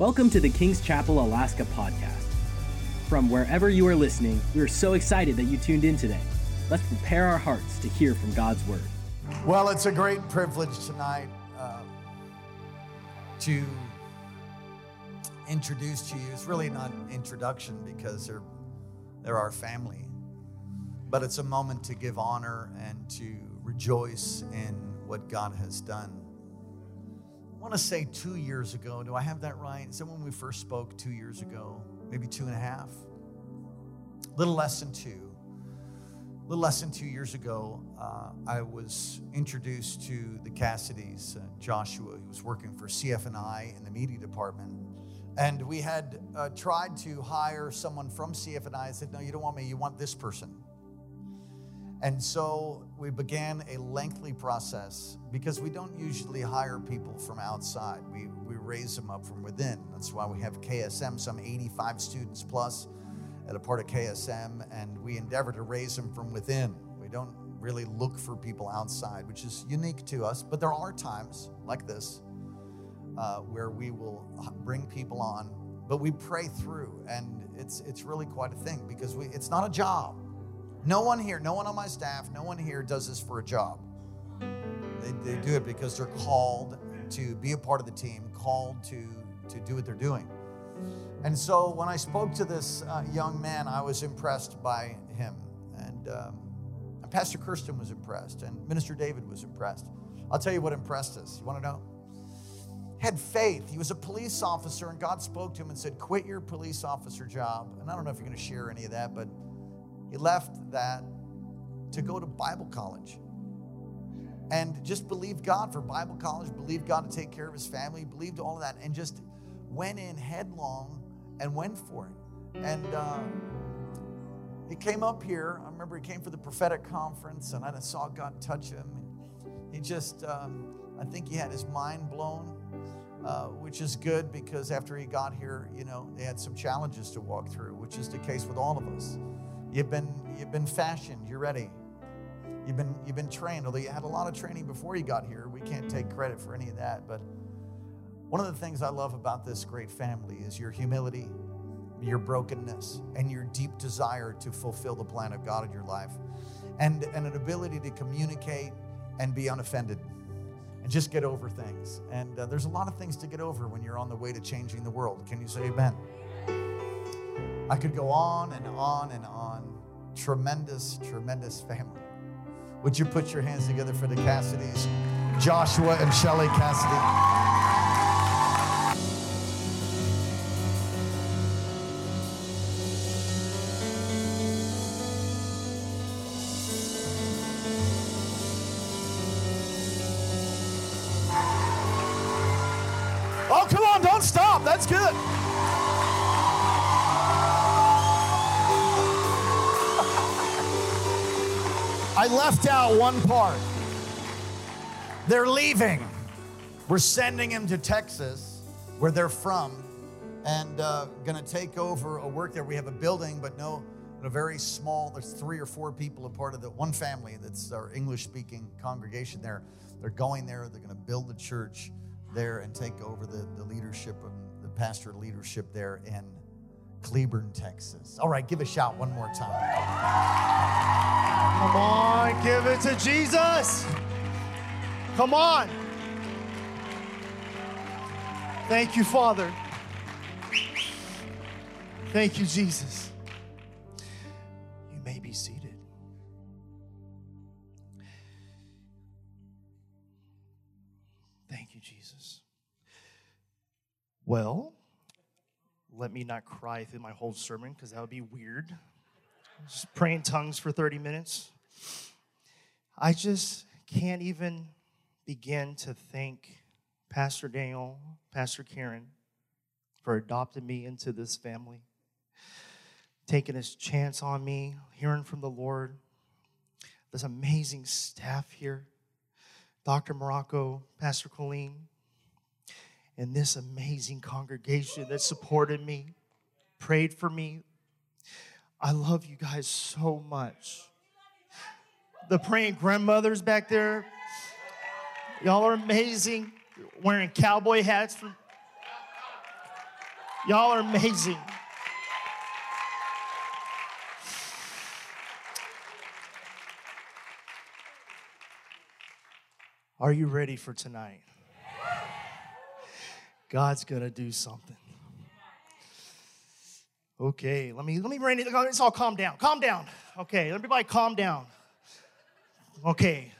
Welcome to the King's Chapel Alaska podcast. From wherever you are listening, we are so excited that you tuned in today. Let's prepare our hearts to hear from God's word. Well, it's a great privilege tonight uh, to introduce to you. It's really not an introduction because they're, they're our family, but it's a moment to give honor and to rejoice in what God has done. Want to say two years ago, do I have that right? Is that when we first spoke two years ago? Maybe two and a half? A little less than two. A little less than two years ago, uh, I was introduced to the Cassadys. Uh, Joshua, who was working for CFNI in the media department. And we had uh, tried to hire someone from CFNI. I said, No, you don't want me, you want this person. And so we began a lengthy process because we don't usually hire people from outside. We, we raise them up from within. That's why we have KSM, some 85 students plus at a part of KSM, and we endeavor to raise them from within. We don't really look for people outside, which is unique to us. But there are times like this uh, where we will bring people on, but we pray through, and it's, it's really quite a thing because we, it's not a job no one here, no one on my staff, no one here does this for a job. They, they do it because they're called to be a part of the team, called to, to do what they're doing. And so when I spoke to this uh, young man, I was impressed by him. And, um, and Pastor Kirsten was impressed, and Minister David was impressed. I'll tell you what impressed us. You want to know? Had faith. He was a police officer, and God spoke to him and said, Quit your police officer job. And I don't know if you're going to share any of that, but he left that to go to Bible college and just believed God for Bible college, believed God to take care of his family, believed all of that, and just went in headlong and went for it. And uh, he came up here. I remember he came for the prophetic conference, and I saw God touch him. He just, um, I think he had his mind blown, uh, which is good because after he got here, you know, they had some challenges to walk through, which is the case with all of us. You've been, you've been fashioned, you're ready. You've been, you've been trained, although you had a lot of training before you got here. We can't take credit for any of that. But one of the things I love about this great family is your humility, your brokenness, and your deep desire to fulfill the plan of God in your life, and, and an ability to communicate and be unoffended and just get over things. And uh, there's a lot of things to get over when you're on the way to changing the world. Can you say amen? I could go on and on and. Tremendous, tremendous family. Would you put your hands together for the Cassadys, Joshua and Shelley Cassady? I left out one part. They're leaving. We're sending them to Texas, where they're from, and uh, going to take over a work there. We have a building, but no, a very small. There's three or four people, a part of the one family that's our English-speaking congregation there. They're going there. They're going to build the church there and take over the, the leadership of the pastor leadership there in Cleburne, Texas. All right, give a shout one more time. Come on, give it to Jesus. Come on. Thank you, Father. Thank you, Jesus. You may be seated. Thank you, Jesus. Well, let me not cry through my whole sermon because that would be weird. Just praying tongues for 30 minutes. I just can't even begin to thank Pastor Daniel, Pastor Karen, for adopting me into this family, taking his chance on me, hearing from the Lord. This amazing staff here, Dr. Morocco, Pastor Colleen, and this amazing congregation that supported me, prayed for me, I love you guys so much. The praying grandmothers back there, y'all are amazing. Wearing cowboy hats. From... Y'all are amazing. Are you ready for tonight? God's gonna do something. Okay, let me let me bring it. Let's all calm down. Calm down. Okay, everybody calm down. Okay.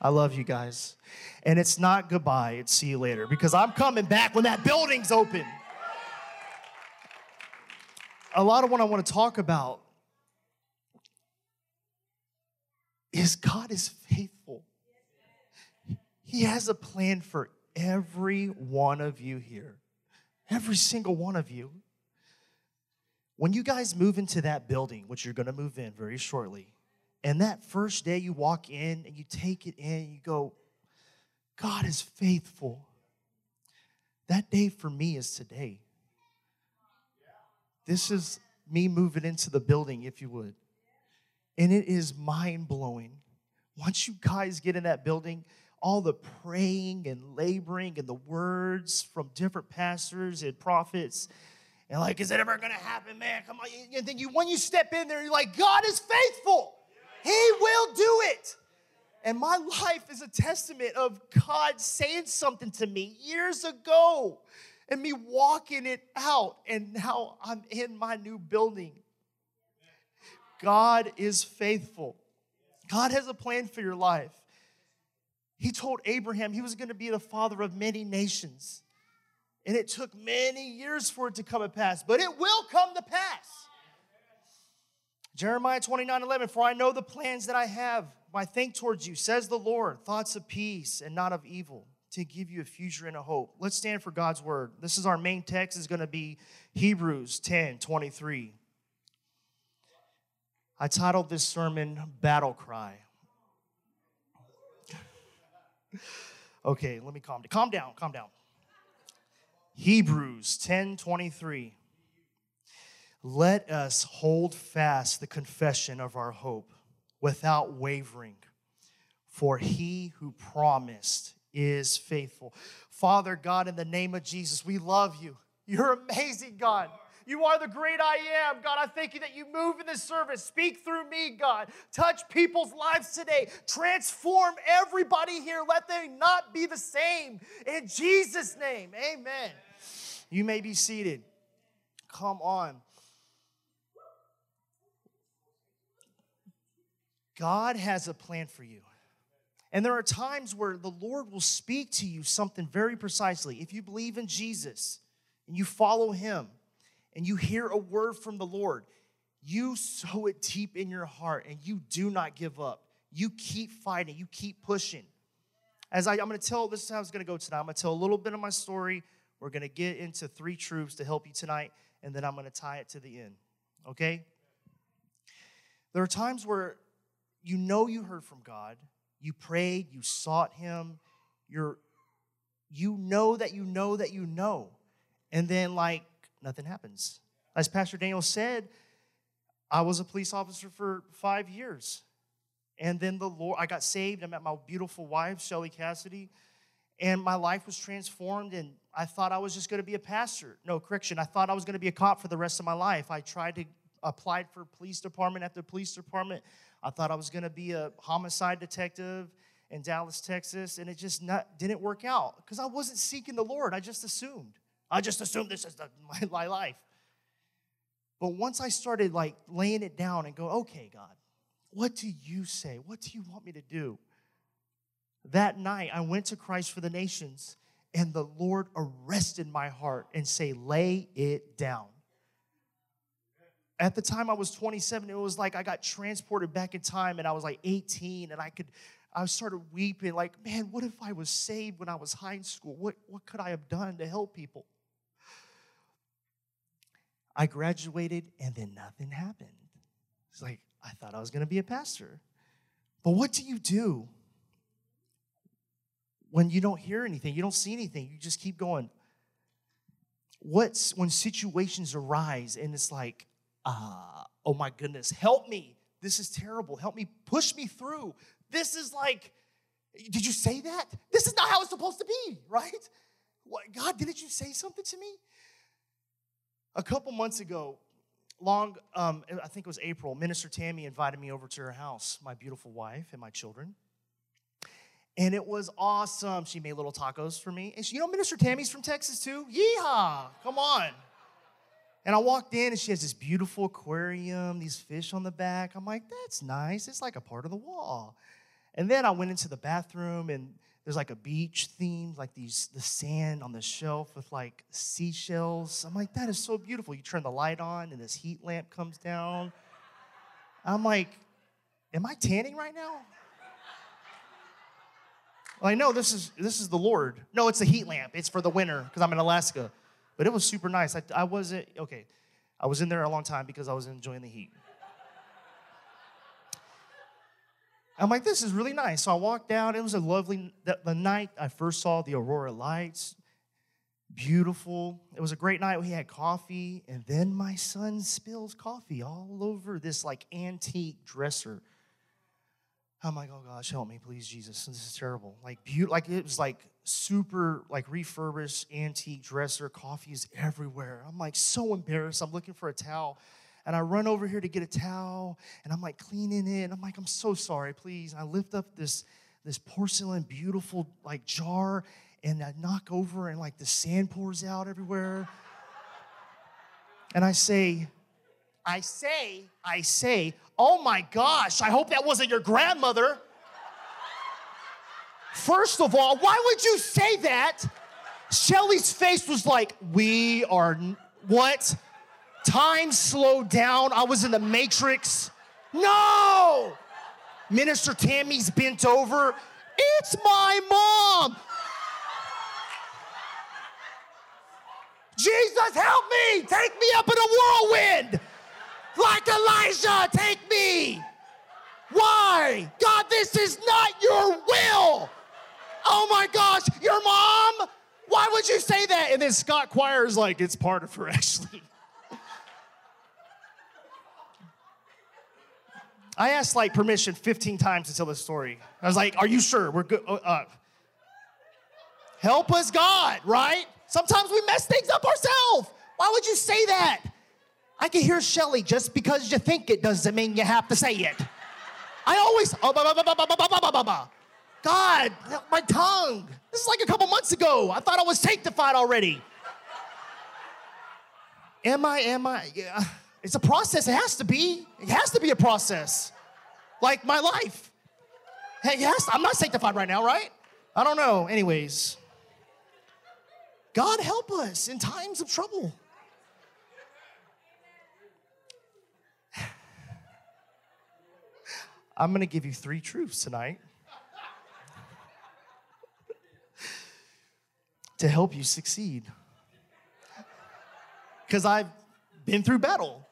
I love you guys. And it's not goodbye, it's see you later because I'm coming back when that building's open. A lot of what I want to talk about is God is faithful. He has a plan for every one of you here, every single one of you. When you guys move into that building, which you're going to move in very shortly, and that first day you walk in and you take it in, you go, God is faithful. That day for me is today. This is me moving into the building, if you would. And it is mind blowing. Once you guys get in that building, all the praying and laboring and the words from different pastors and prophets. And like, is it ever gonna happen, man? Come on. And then you when you step in there, you're like, God is faithful. He will do it. And my life is a testament of God saying something to me years ago and me walking it out. And now I'm in my new building. God is faithful. God has a plan for your life. He told Abraham he was going to be the father of many nations. And it took many years for it to come to pass, but it will come to pass. Jeremiah 29 11, for I know the plans that I have, my think towards you, says the Lord, thoughts of peace and not of evil, to give you a future and a hope. Let's stand for God's word. This is our main text, is going to be Hebrews 10 23. I titled this sermon Battle Cry. okay, let me calm down. Calm down, calm down. Hebrews 10 23. Let us hold fast the confession of our hope without wavering, for he who promised is faithful. Father God, in the name of Jesus, we love you. You're amazing, God. You are the great I am. God, I thank you that you move in this service. Speak through me, God. Touch people's lives today. Transform everybody here. Let them not be the same. In Jesus' name, amen. You may be seated. Come on. God has a plan for you. And there are times where the Lord will speak to you something very precisely. If you believe in Jesus and you follow Him, and you hear a word from the Lord, you sow it deep in your heart and you do not give up. You keep fighting, you keep pushing. As I, am to tell, this is how it's to go tonight. I'm to tell a little bit of my story. We're to get into three truths to help you tonight, and then I'm to tie it to the end. Okay? There are times where you know you heard from God, you prayed, you sought Him, you're, you know that you know that you know. And then, like, nothing happens. As Pastor Daniel said, I was a police officer for five years. And then the Lord, I got saved. I met my beautiful wife, Shelly Cassady, and my life was transformed. And I thought I was just going to be a pastor. No, correction. I thought I was going to be a cop for the rest of my life. I tried to applied for police department after police department. I thought I was going to be a homicide detective in Dallas, Texas, and it just not, didn't work out because I wasn't seeking the Lord. I just assumed. I just assumed this is the, my, my life. But once I started like laying it down and go, okay, God, what do you say? What do you want me to do? That night, I went to Christ for the Nations, and the Lord arrested my heart and say, lay it down. At the time I was 27, it was like I got transported back in time and I was like 18 and I could I started weeping like, man, what if I was saved when I was high in school? What, what could I have done to help people? I graduated and then nothing happened. It's like, I thought I was going to be a pastor. But what do you do when you don't hear anything? You don't see anything. You just keep going. What's when situations arise and it's like, uh, oh my goodness, help me. This is terrible. Help me, push me through. This is like, did you say that? This is not how it's supposed to be, right? What, God, didn't you say something to me? A couple months ago, long, um, I think it was April, Minister Tammy invited me over to her house, my beautiful wife and my children. And it was awesome. She made little tacos for me. And she, you know, Minister Tammy's from Texas too? Yeehaw! Come on. And I walked in and she has this beautiful aquarium, these fish on the back. I'm like, that's nice. It's like a part of the wall. And then I went into the bathroom and there's like a beach theme, like these the sand on the shelf with like seashells. I'm like, that is so beautiful. You turn the light on and this heat lamp comes down. I'm like, am I tanning right now? I know this is this is the Lord. No, it's a heat lamp. It's for the winter because I'm in Alaska. But it was super nice. I, I wasn't okay. I was in there a long time because I was enjoying the heat. I'm like, this is really nice. So I walked out. It was a lovely, the, the night I first saw the aurora lights, beautiful. It was a great night. We had coffee, and then my son spills coffee all over this like antique dresser. I'm like, oh gosh, help me, please, Jesus. This is terrible. Like, be- like it was like super, like refurbished antique dresser. Coffee is everywhere. I'm like so embarrassed. I'm looking for a towel. And I run over here to get a towel and I'm like cleaning it. And I'm like, I'm so sorry, please. And I lift up this, this porcelain, beautiful like jar and I knock over and like the sand pours out everywhere. And I say, I say, I say, oh my gosh, I hope that wasn't your grandmother. First of all, why would you say that? Shelly's face was like, we are, what? Time slowed down. I was in the matrix. No! Minister Tammy's bent over. It's my mom. Jesus, help me! Take me up in a whirlwind! Like Elijah, take me! Why? God, this is not your will! Oh my gosh, your mom? Why would you say that? And then Scott Choir's like, it's part of her actually. I asked like permission 15 times to tell this story. I was like, "Are you sure we're good?" Uh, uh, help us, God, right? Sometimes we mess things up ourselves. Why would you say that? I can hear Shelly. Just because you think it doesn't mean you have to say it. I always, oh, bah, bah, bah, bah, bah, bah, bah, bah, bah. God, my tongue. This is like a couple months ago. I thought I was sanctified already. Am I? Am I? Yeah. It's a process. It has to be. It has to be a process. Like my life. Hey, yes, I'm not sanctified right now, right? I don't know. Anyways, God help us in times of trouble. I'm going to give you three truths tonight to help you succeed. Because I've been through battle.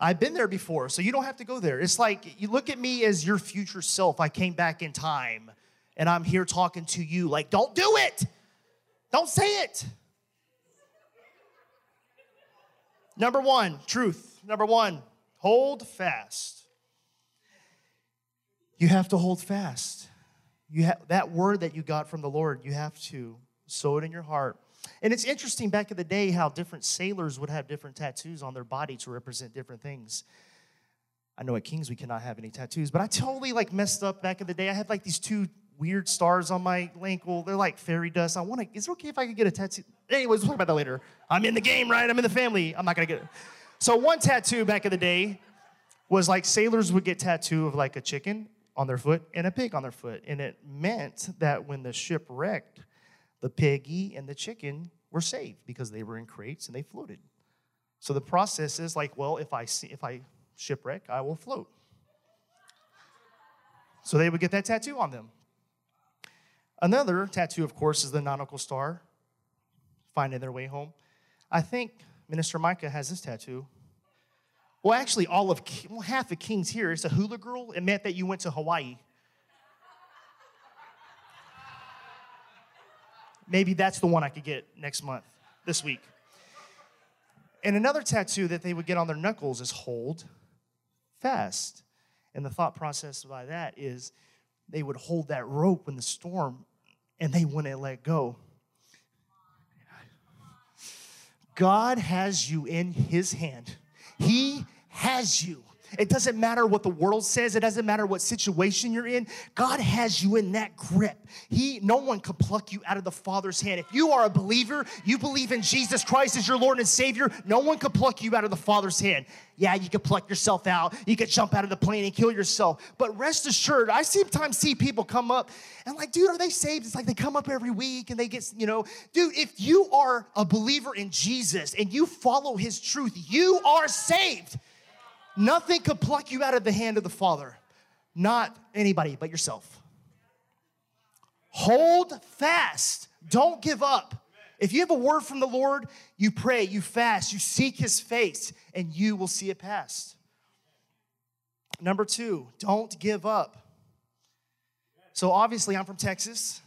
I've been there before, so you don't have to go there. It's like you look at me as your future self. I came back in time and I'm here talking to you like, don't do it. Don't say it. Number one, truth. Number one, hold fast. You have to hold fast. You have that word that you got from the Lord, you have to sow it in your heart. And it's interesting back in the day how different sailors would have different tattoos on their body to represent different things. I know at Kings we cannot have any tattoos, but I totally like messed up back in the day. I had like these two weird stars on my ankle. They're like fairy dust. I want to. Is it okay if I could get a tattoo? Anyways, we'll talk about that later. I'm in the game, right? I'm in the family. I'm not gonna get it. So one tattoo back in the day was like sailors would get tattoo of like a chicken on their foot and a pig on their foot, and it meant that when the ship wrecked, the piggy and the chicken were saved because they were in crates and they floated. So the process is like, well, if I see, if I shipwreck, I will float. So they would get that tattoo on them. Another tattoo, of course, is the nautical star, finding their way home. I think Minister Micah has this tattoo. Well, actually, all of well, half of Kings here. It's a hula girl. It meant that you went to Hawaii. Maybe that's the one I could get next month, this week. And another tattoo that they would get on their knuckles is hold fast. And the thought process by that is they would hold that rope when the storm and they wouldn't let go. God has you in his hand. He has you. It doesn't matter what the world says. It doesn't matter what situation you're in. God has you in that grip. He, no one can pluck you out of the Father's hand. If you are a believer, you believe in Jesus Christ as your Lord and Savior, no one can pluck you out of the Father's hand. Yeah, you can pluck yourself out. You can jump out of the plane and kill yourself. But rest assured, I sometimes see people come up and like, dude, are they saved? It's like they come up every week and they get, you know, dude, if you are a believer in Jesus and you follow his truth, you are saved. Nothing could pluck you out of the hand of the Father, not anybody but yourself. Hold fast, don't give up. If you have a word from the Lord, you pray, you fast, you seek his face, and you will see it pass. Number two, don't give up. So obviously, I'm from Texas.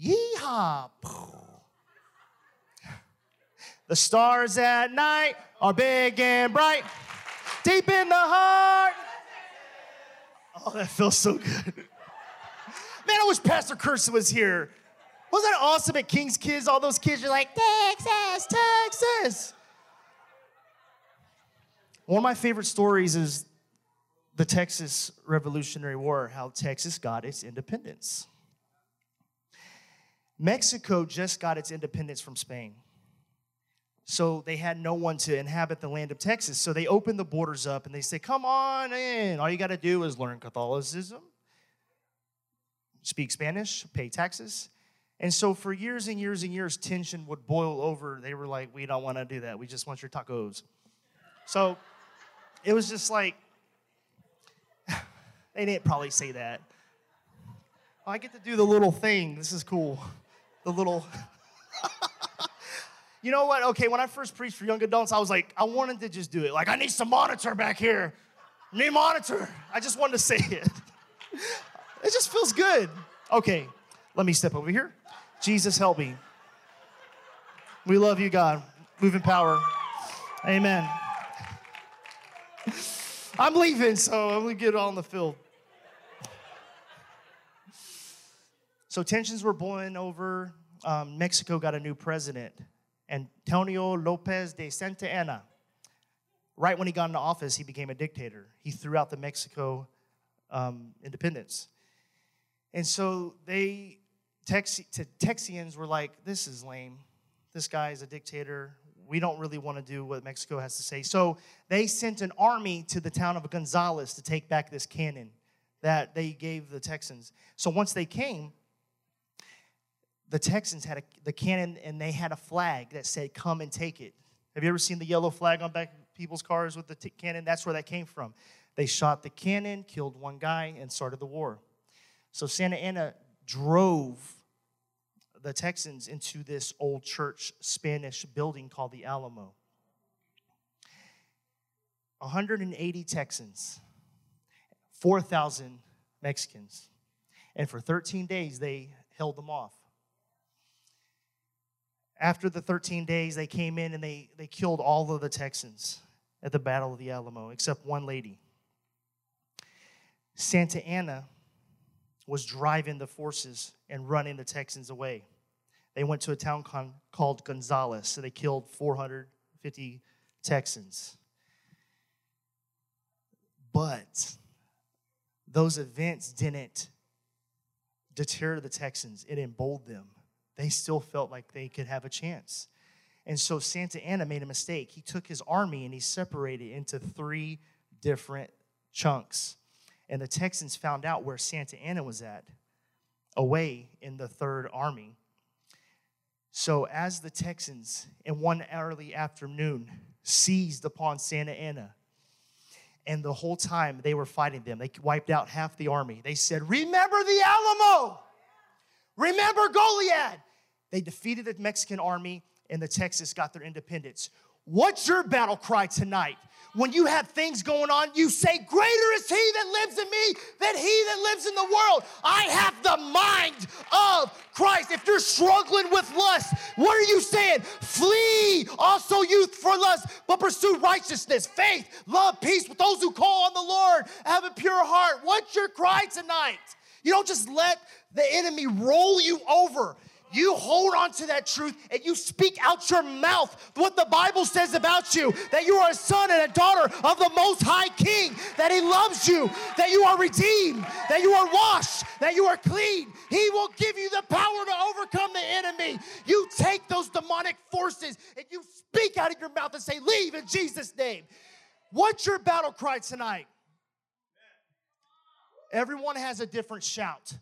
Yeehaw. The stars at night are big and bright deep in the heart. Oh, that feels so good. Man, I wish Pastor Kirsten was here. Wasn't that awesome at King's Kids? All those kids are like, Texas, Texas. One of my favorite stories is the Texas Revolutionary War, how Texas got its independence. Mexico just got its independence from Spain. So they had no one to inhabit the land of Texas. So they opened the borders up and they say, Come on in. All you got to do is learn Catholicism, speak Spanish, pay taxes. And so for years and years and years, tension would boil over. They were like, We don't want to do that. We just want your tacos. So it was just like, they didn't probably say that. I get to do the little thing. This is cool. The little. You know what? Okay, when I first preached for young adults, I was like, I wanted to just do it. Like, I need some monitor back here. Need monitor. I just wanted to say it. it just feels good. Okay, let me step over here. Jesus, help me. We love you, God. Move in power. Amen. I'm leaving, so I'm gonna get on the field. So tensions were boiling over. Um, Mexico got a new president. Antonio Lopez de Santa Anna. Right when he got into office, he became a dictator. He threw out the Mexico um, independence. And so they, Tex- Texians were like, this is lame. This guy is a dictator. We don't really want to do what Mexico has to say. So they sent an army to the town of Gonzales to take back this cannon that they gave the Texans. So once they came, the Texans had a, the cannon and they had a flag that said, Come and take it. Have you ever seen the yellow flag on back people's cars with the t- cannon? That's where that came from. They shot the cannon, killed one guy, and started the war. So Santa Anna drove the Texans into this old church Spanish building called the Alamo. 180 Texans, 4,000 Mexicans. And for 13 days, they held them off after the 13 days, they came in and they, they killed all of the Texans at the Battle of the Alamo, except one lady. Santa Anna was driving the forces and running the Texans away. They went to a town con- called Gonzales, so they killed 450 Texans. But those events didn't deter the Texans, it emboldened them they still felt like they could have a chance. And so Santa Anna made a mistake. He took his army and he separated it into three different chunks. And the Texans found out where Santa Anna was at, away in the third army. So as the Texans in one early afternoon seized upon Santa Anna, and the whole time they were fighting them, they wiped out half the army. They said, Remember the Alamo! Remember Goliad. They defeated the Mexican army and the Texas got their independence. What's your battle cry tonight? When you have things going on, you say, Greater is he that lives in me than he that lives in the world. I have the mind of Christ. If you're struggling with lust, what are you saying? Flee also youth for lust, but pursue righteousness, faith, love, peace with those who call on the Lord. Have a pure heart. What's your cry tonight? You don't just let the enemy roll you over. You hold on to that truth and you speak out your mouth what the Bible says about you that you are a son and a daughter of the Most High King, that He loves you, that you are redeemed, that you are washed, that you are clean. He will give you the power to overcome the enemy. You take those demonic forces and you speak out of your mouth and say, Leave in Jesus' name. What's your battle cry tonight? Everyone has a different shout.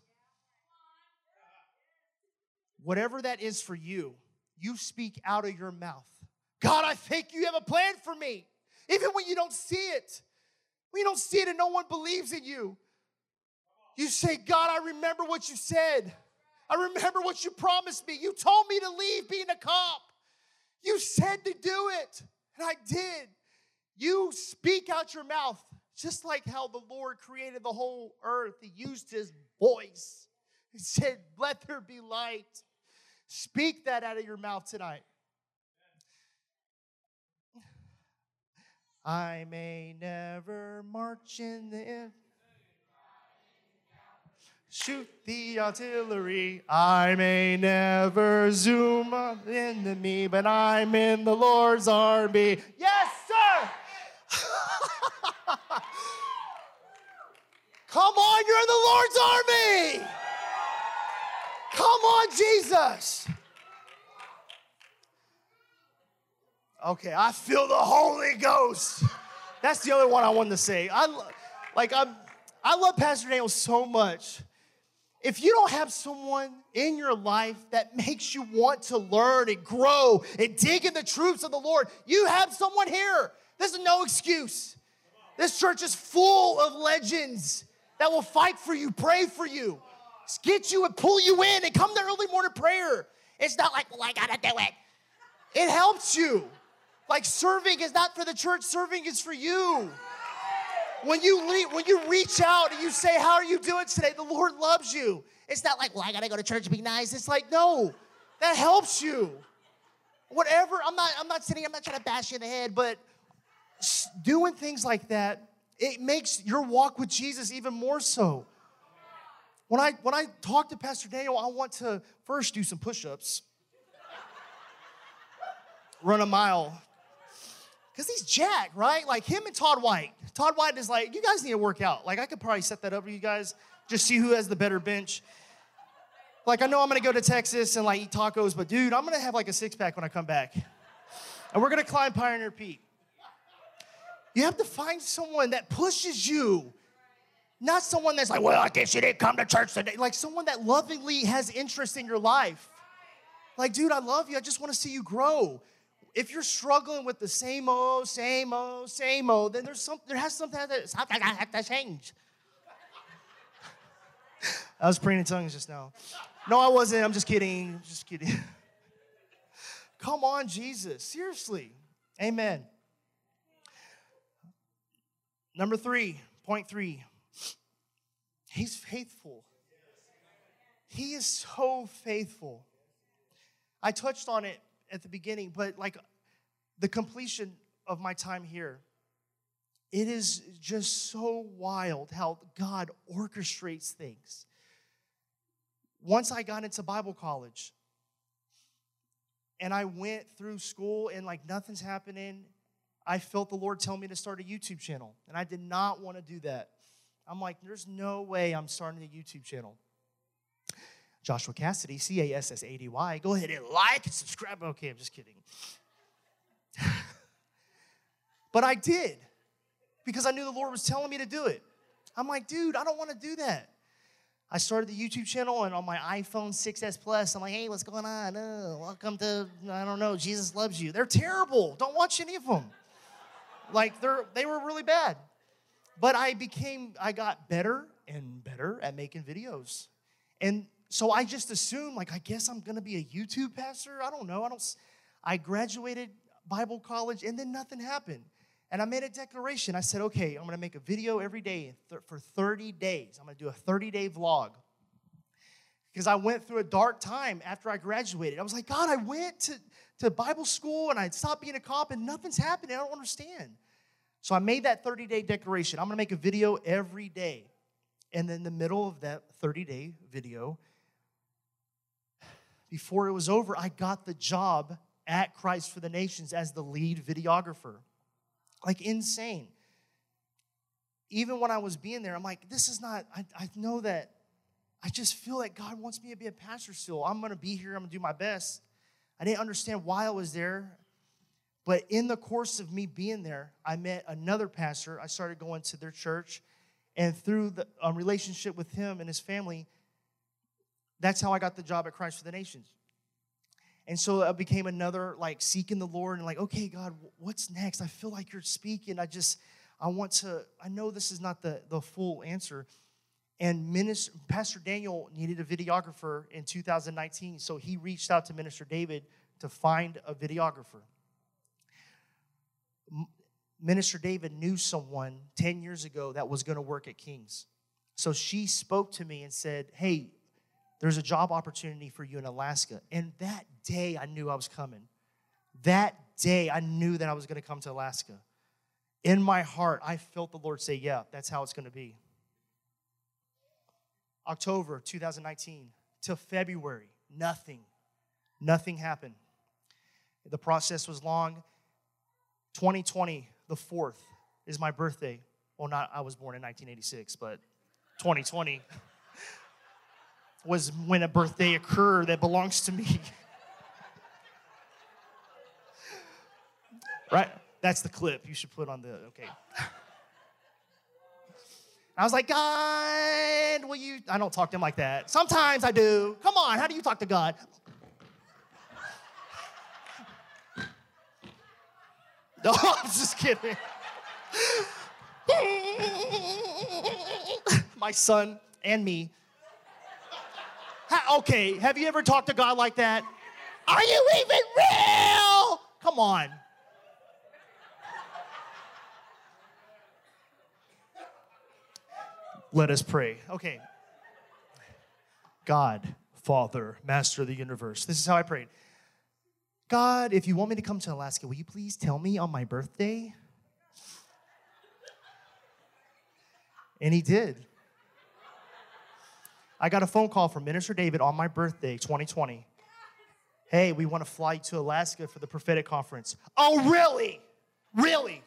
Whatever that is for you, you speak out of your mouth. God, I think you have a plan for me. Even when you don't see it, when you don't see it and no one believes in you, you say, God, I remember what you said. I remember what you promised me. You told me to leave being a cop. You said to do it, and I did. You speak out your mouth, just like how the Lord created the whole earth. He used his voice. He said, Let there be light. Speak that out of your mouth tonight. I may never march in the shoot the artillery. I may never zoom up into me, but I'm in the Lord's army. Yes, sir. Come on, you're in the Lord's army. Come on, Jesus. Okay, I feel the Holy Ghost. That's the other one I wanted to say. I like I'm I love Pastor Daniel so much. If you don't have someone in your life that makes you want to learn and grow and dig in the truths of the Lord, you have someone here. This is no excuse. This church is full of legends that will fight for you, pray for you get you and pull you in and come to early morning prayer. It's not like, well, I gotta do it. It helps you. Like serving is not for the church, serving is for you. When you when you reach out and you say, How are you doing today? The Lord loves you. It's not like, well, I gotta go to church and be nice. It's like, no, that helps you. Whatever, I'm not, I'm not sitting, I'm not trying to bash you in the head, but doing things like that, it makes your walk with Jesus even more so. When I, when I talk to Pastor Daniel, I want to first do some push ups, run a mile. Because he's Jack, right? Like him and Todd White. Todd White is like, you guys need to work out. Like, I could probably set that up for you guys, just see who has the better bench. Like, I know I'm gonna go to Texas and like eat tacos, but dude, I'm gonna have like a six pack when I come back. And we're gonna climb Pioneer Peak. You have to find someone that pushes you not someone that's like, well, I guess you didn't come to church today. Like someone that lovingly has interest in your life. Like, dude, I love you. I just want to see you grow. If you're struggling with the same old, same old, same old, then there's some, there has something that something I have to change. I was praying in tongues just now. No, I wasn't. I'm just kidding. Just kidding. Come on, Jesus. Seriously. Amen. Number three, point three He's faithful. He is so faithful. I touched on it at the beginning, but like the completion of my time here, it is just so wild how God orchestrates things. Once I got into Bible college and I went through school and like nothing's happening, I felt the Lord tell me to start a YouTube channel. And I did not want to do that. I'm like, there's no way I'm starting a YouTube channel. Joshua Cassady, C A S S A D Y. Go ahead and like and subscribe. Okay, I'm just kidding. but I did because I knew the Lord was telling me to do it. I'm like, dude, I don't want to do that. I started the YouTube channel and on my iPhone 6S Plus, I'm like, hey, what's going on? Oh, welcome to, I don't know, Jesus loves you. They're terrible. Don't watch any of them. Like, they're, they were really bad. But I became, I got better and better at making videos. And so I just assumed, like, I guess I'm gonna be a YouTube pastor. I don't know. I don't, I graduated Bible college and then nothing happened. And I made a declaration. I said, okay, I'm gonna make a video every day for 30 days. I'm gonna do a 30 day vlog. Because I went through a dark time after I graduated. I was like, God, I went to, to Bible school and I stopped being a cop and nothing's happening. I don't understand. So I made that 30 day declaration. I'm gonna make a video every day. And in the middle of that 30 day video, before it was over, I got the job at Christ for the Nations as the lead videographer. Like insane. Even when I was being there, I'm like, this is not, I, I know that, I just feel like God wants me to be a pastor still. I'm gonna be here, I'm gonna do my best. I didn't understand why I was there. But in the course of me being there, I met another pastor. I started going to their church. And through the um, relationship with him and his family, that's how I got the job at Christ for the Nations. And so I became another like seeking the Lord and like, okay, God, what's next? I feel like you're speaking. I just, I want to, I know this is not the, the full answer. And Minister, Pastor Daniel needed a videographer in 2019. So he reached out to Minister David to find a videographer. Minister David knew someone 10 years ago that was going to work at King's. So she spoke to me and said, Hey, there's a job opportunity for you in Alaska. And that day, I knew I was coming. That day, I knew that I was going to come to Alaska. In my heart, I felt the Lord say, Yeah, that's how it's going to be. October 2019 to February, nothing. Nothing happened. The process was long. 2020, the 4th, is my birthday. Well, not, I was born in 1986, but 2020 was when a birthday occurred that belongs to me. right? That's the clip you should put on the, okay. I was like, God, will you? I don't talk to him like that. Sometimes I do. Come on, how do you talk to God? No, I'm just kidding. My son and me. Ha, okay, have you ever talked to God like that? Are you even real? Come on. Let us pray. Okay. God, Father, Master of the universe. This is how I prayed. God, if you want me to come to Alaska, will you please tell me on my birthday? And he did. I got a phone call from Minister David on my birthday, 2020. Hey, we want to fly to Alaska for the prophetic conference. Oh, really? Really?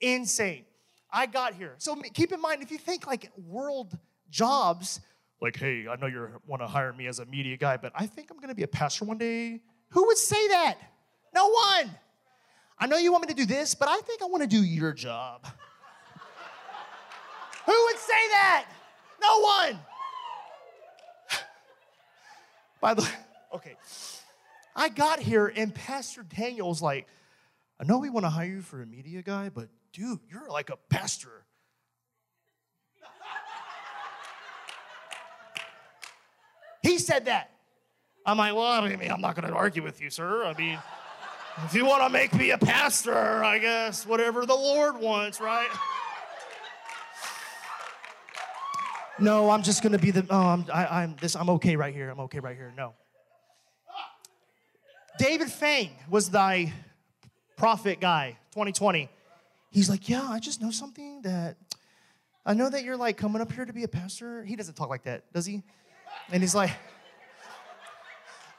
Insane. I got here. So keep in mind, if you think like world jobs, like, hey, I know you want to hire me as a media guy, but I think I'm going to be a pastor one day. Who would say that? No one. I know you want me to do this, but I think I want to do your job. Who would say that? No one. By the way, okay. I got here and Pastor Daniel's like, I know we want to hire you for a media guy, but dude, you're like a pastor. he said that. I'm like, well, I mean, I'm not going to argue with you, sir. I mean, if you want to make me a pastor, I guess, whatever the Lord wants, right? No, I'm just going to be the, oh, I'm, I, am this, I'm okay right here. I'm okay right here. No. David Fang was thy prophet guy, 2020. He's like, yeah, I just know something that, I know that you're like coming up here to be a pastor. He doesn't talk like that, does he? And he's like,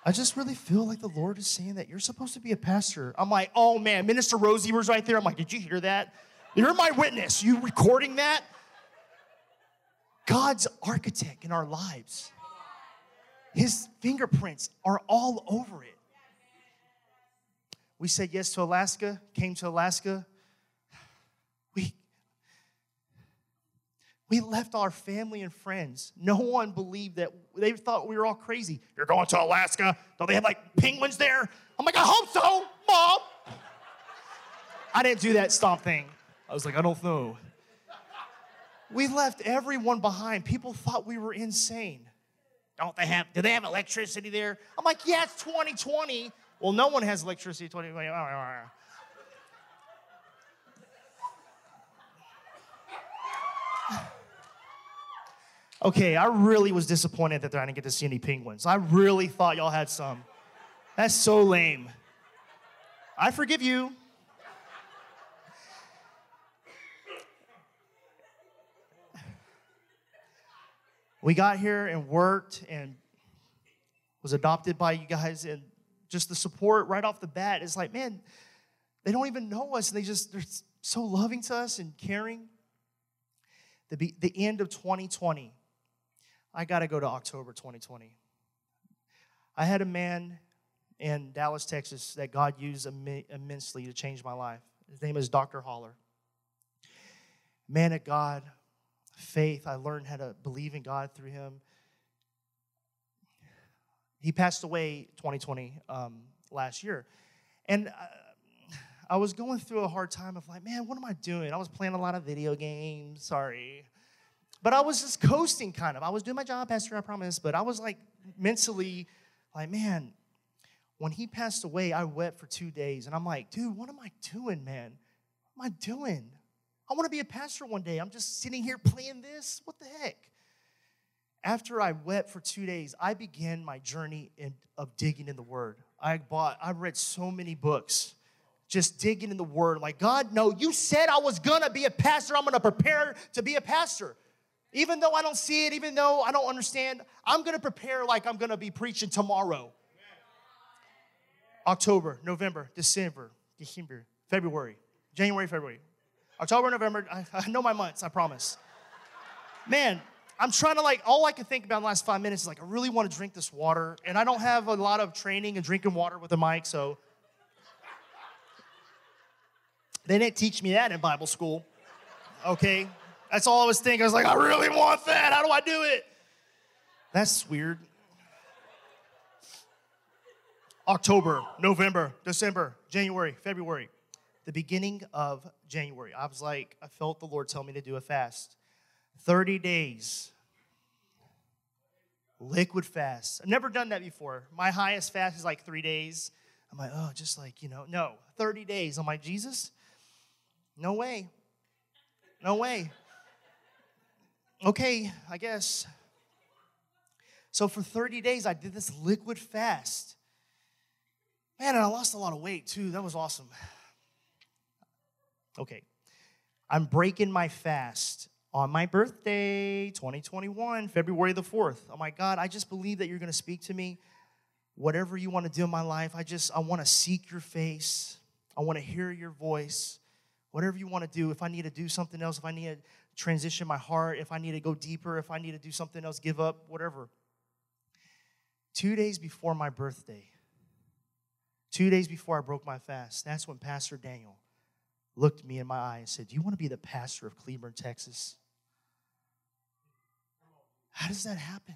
I just really feel like the Lord is saying that you're supposed to be a pastor. I'm like, oh man, Minister Rosie was right there. I'm like, did you hear that? You're my witness. You recording that? God's architect in our lives. His fingerprints are all over it. We said yes to Alaska, came to Alaska. We we left our family and friends. No one believed that. They thought we were all crazy. You're going to Alaska? Don't they have like penguins there? I'm like, I hope so, Mom. I didn't do that stomp thing. I was like, I don't know. We left everyone behind. People thought we were insane. Don't they have, do they have electricity there? I'm like, yeah, it's 2020. Well, no one has electricity 2020. Okay, I really was disappointed that I didn't get to see any penguins. I really thought y'all had some. That's so lame. I forgive you. We got here and worked and was adopted by you guys, and just the support right off the bat is like, man, they don't even know us, they just they're so loving to us and caring. The, the end of 2020, I got to go to October 2020. I had a man in Dallas, Texas, that God used Im- immensely to change my life. His name is Dr. Holler. Man of God, faith. I learned how to believe in God through him. He passed away 2020 um, last year. And uh, I was going through a hard time of like, man, what am I doing? I was playing a lot of video games, sorry. But I was just coasting kind of. I was doing my job, Pastor, I promise. But I was like mentally like, man, when he passed away, I wept for two days. And I'm like, dude, what am I doing, man? What am I doing? I want to be a pastor one day. I'm just sitting here playing this. What the heck? After I wept for two days, I began my journey in, of digging in the Word. I bought, I read so many books, just digging in the Word. Like, God, no, you said I was gonna be a pastor. I'm gonna prepare to be a pastor. Even though I don't see it, even though I don't understand, I'm gonna prepare like I'm gonna be preaching tomorrow. October, November, December, December, February, January, February, October, November, I, I know my months, I promise. Man, I'm trying to like, all I can think about in the last five minutes is like, I really want to drink this water, and I don't have a lot of training in drinking water with a mic, so. They didn't teach me that in Bible school, okay? That's all I was thinking. I was like, I really want that. How do I do it? That's weird. October, November, December, January, February the beginning of January. I was like, I felt the Lord tell me to do a fast. 30 days. Liquid fast. I've never done that before. My highest fast is like three days. I'm like, oh, just like, you know, no, 30 days. I'm like, Jesus, no way. No way. Okay, I guess. So for 30 days, I did this liquid fast. Man, and I lost a lot of weight too. That was awesome. Okay. I'm breaking my fast on my birthday, 2021, February the 4th. Oh my God, I just believe that you're going to speak to me. Whatever you want to do in my life, I just, I want to seek your face. I want to hear your voice. Whatever you want to do, if I need to do something else, if I need to transition my heart, if I need to go deeper, if I need to do something else, give up, whatever. Two days before my birthday, two days before I broke my fast, that's when Pastor Daniel looked me in my eye and said, Do you want to be the pastor of Cleburne, Texas? How does that happen?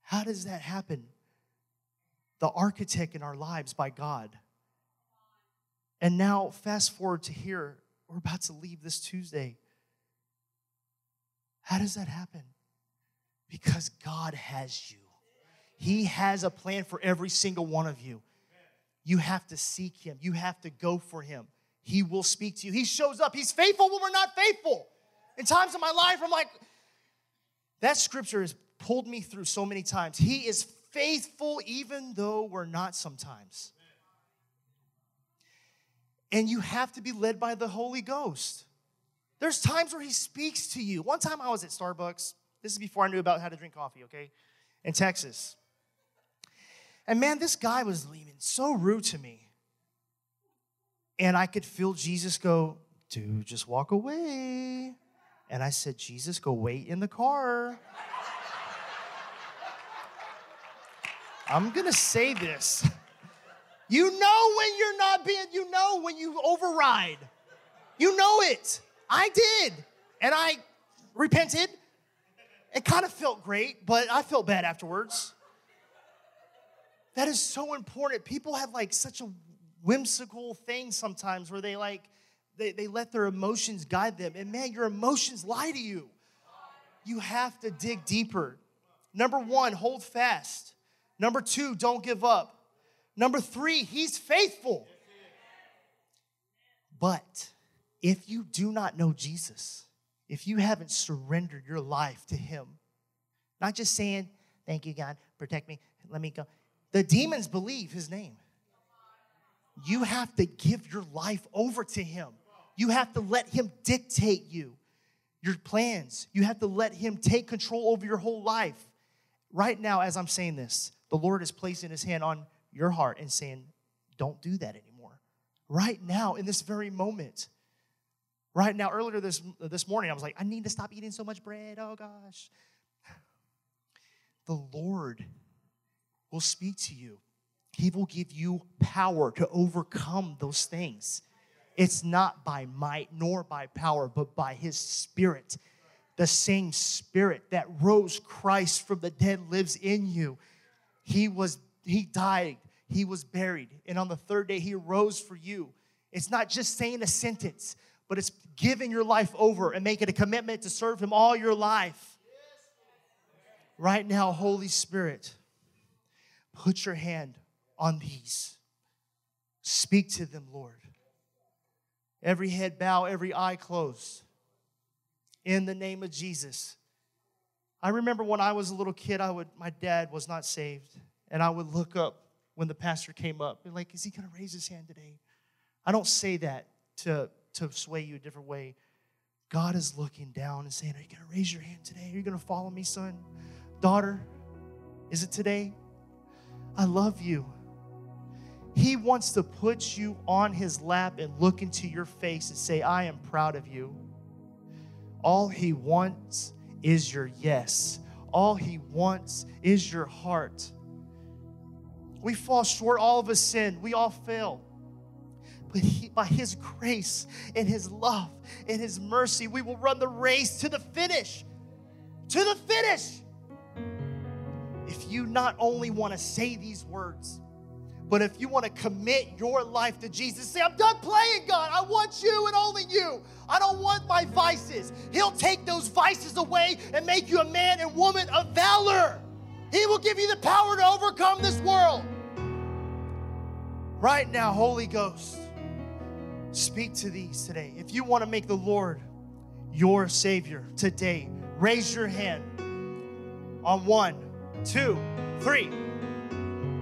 How does that happen? The architect in our lives by God. And now, fast forward to here, we're about to leave this Tuesday. How does that happen? Because God has you. He has a plan for every single one of you. You have to seek Him, you have to go for Him. He will speak to you. He shows up. He's faithful when we're not faithful. In times of my life, I'm like, that scripture has pulled me through so many times. He is faithful even though we're not sometimes. And you have to be led by the Holy Ghost. There's times where He speaks to you. One time I was at Starbucks. This is before I knew about how to drink coffee, okay? In Texas. And man, this guy was leaving so rude to me. And I could feel Jesus go, dude, just walk away. And I said, Jesus, go wait in the car. I'm gonna say this. You know when you're not being, you know when you override. You know it. I did. And I repented. It kind of felt great, but I felt bad afterwards. That is so important. People have like such a whimsical thing sometimes where they like they, they let their emotions guide them and man your emotions lie to you you have to dig deeper number one hold fast number two don't give up number three he's faithful but if you do not know jesus if you haven't surrendered your life to him not just saying thank you god protect me let me go the demons believe his name you have to give your life over to Him. You have to let Him dictate you. your plans. You have to let Him take control over your whole life. Right now, as I'm saying this, the Lord is placing His hand on your heart and saying, Don't do that anymore. Right now, in this very moment. Right now, earlier this, this morning, I was like, I need to stop eating so much bread. Oh gosh. The Lord will speak to you. He will give you power to overcome those things. It's not by might nor by power, but by His Spirit. The same Spirit that rose Christ from the dead lives in you. He was, He died, He was buried, and on the third day He rose for you. It's not just saying a sentence, but it's giving your life over and making a commitment to serve Him all your life. Right now, Holy Spirit, put your hand on these. Speak to them, Lord. Every head bow, every eye closed. In the name of Jesus. I remember when I was a little kid, I would my dad was not saved, and I would look up when the pastor came up, like, is he gonna raise his hand today? I don't say that to, to sway you a different way. God is looking down and saying, Are you gonna raise your hand today? Are you gonna follow me, son? Daughter, is it today? I love you. He wants to put you on his lap and look into your face and say, I am proud of you. All he wants is your yes. All he wants is your heart. We fall short, all of us sin, we all fail. But he, by his grace and his love and his mercy, we will run the race to the finish. To the finish. If you not only want to say these words, but if you want to commit your life to Jesus, say, I'm done playing, God. I want you and only you. I don't want my vices. He'll take those vices away and make you a man and woman of valor. He will give you the power to overcome this world. Right now, Holy Ghost, speak to these today. If you want to make the Lord your Savior today, raise your hand on one, two, three.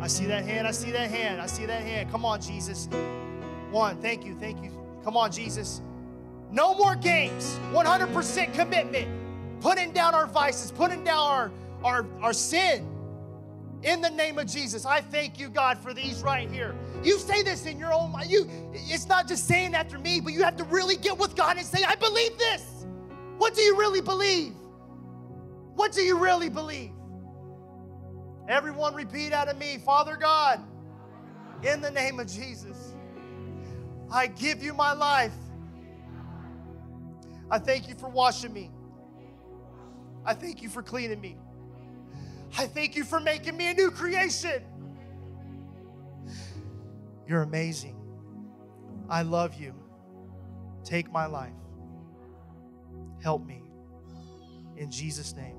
I see that hand. I see that hand. I see that hand. Come on, Jesus. One. Thank you. Thank you. Come on, Jesus. No more games. 100% commitment. Putting down our vices, putting down our, our, our sin. In the name of Jesus, I thank you, God, for these right here. You say this in your own mind. You, it's not just saying after me, but you have to really get with God and say, I believe this. What do you really believe? What do you really believe? Everyone repeat out of me Father God, in the name of Jesus, I give you my life. I thank you for washing me. I thank you for cleaning me. I thank you for making me a new creation. You're amazing. I love you. Take my life. Help me. In Jesus' name,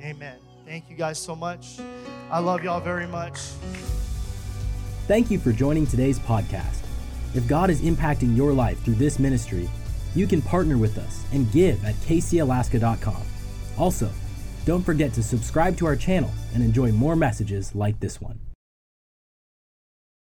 amen. Thank you guys so much. I love y'all very much. Thank you for joining today's podcast. If God is impacting your life through this ministry, you can partner with us and give at kcalaska.com. Also, don't forget to subscribe to our channel and enjoy more messages like this one.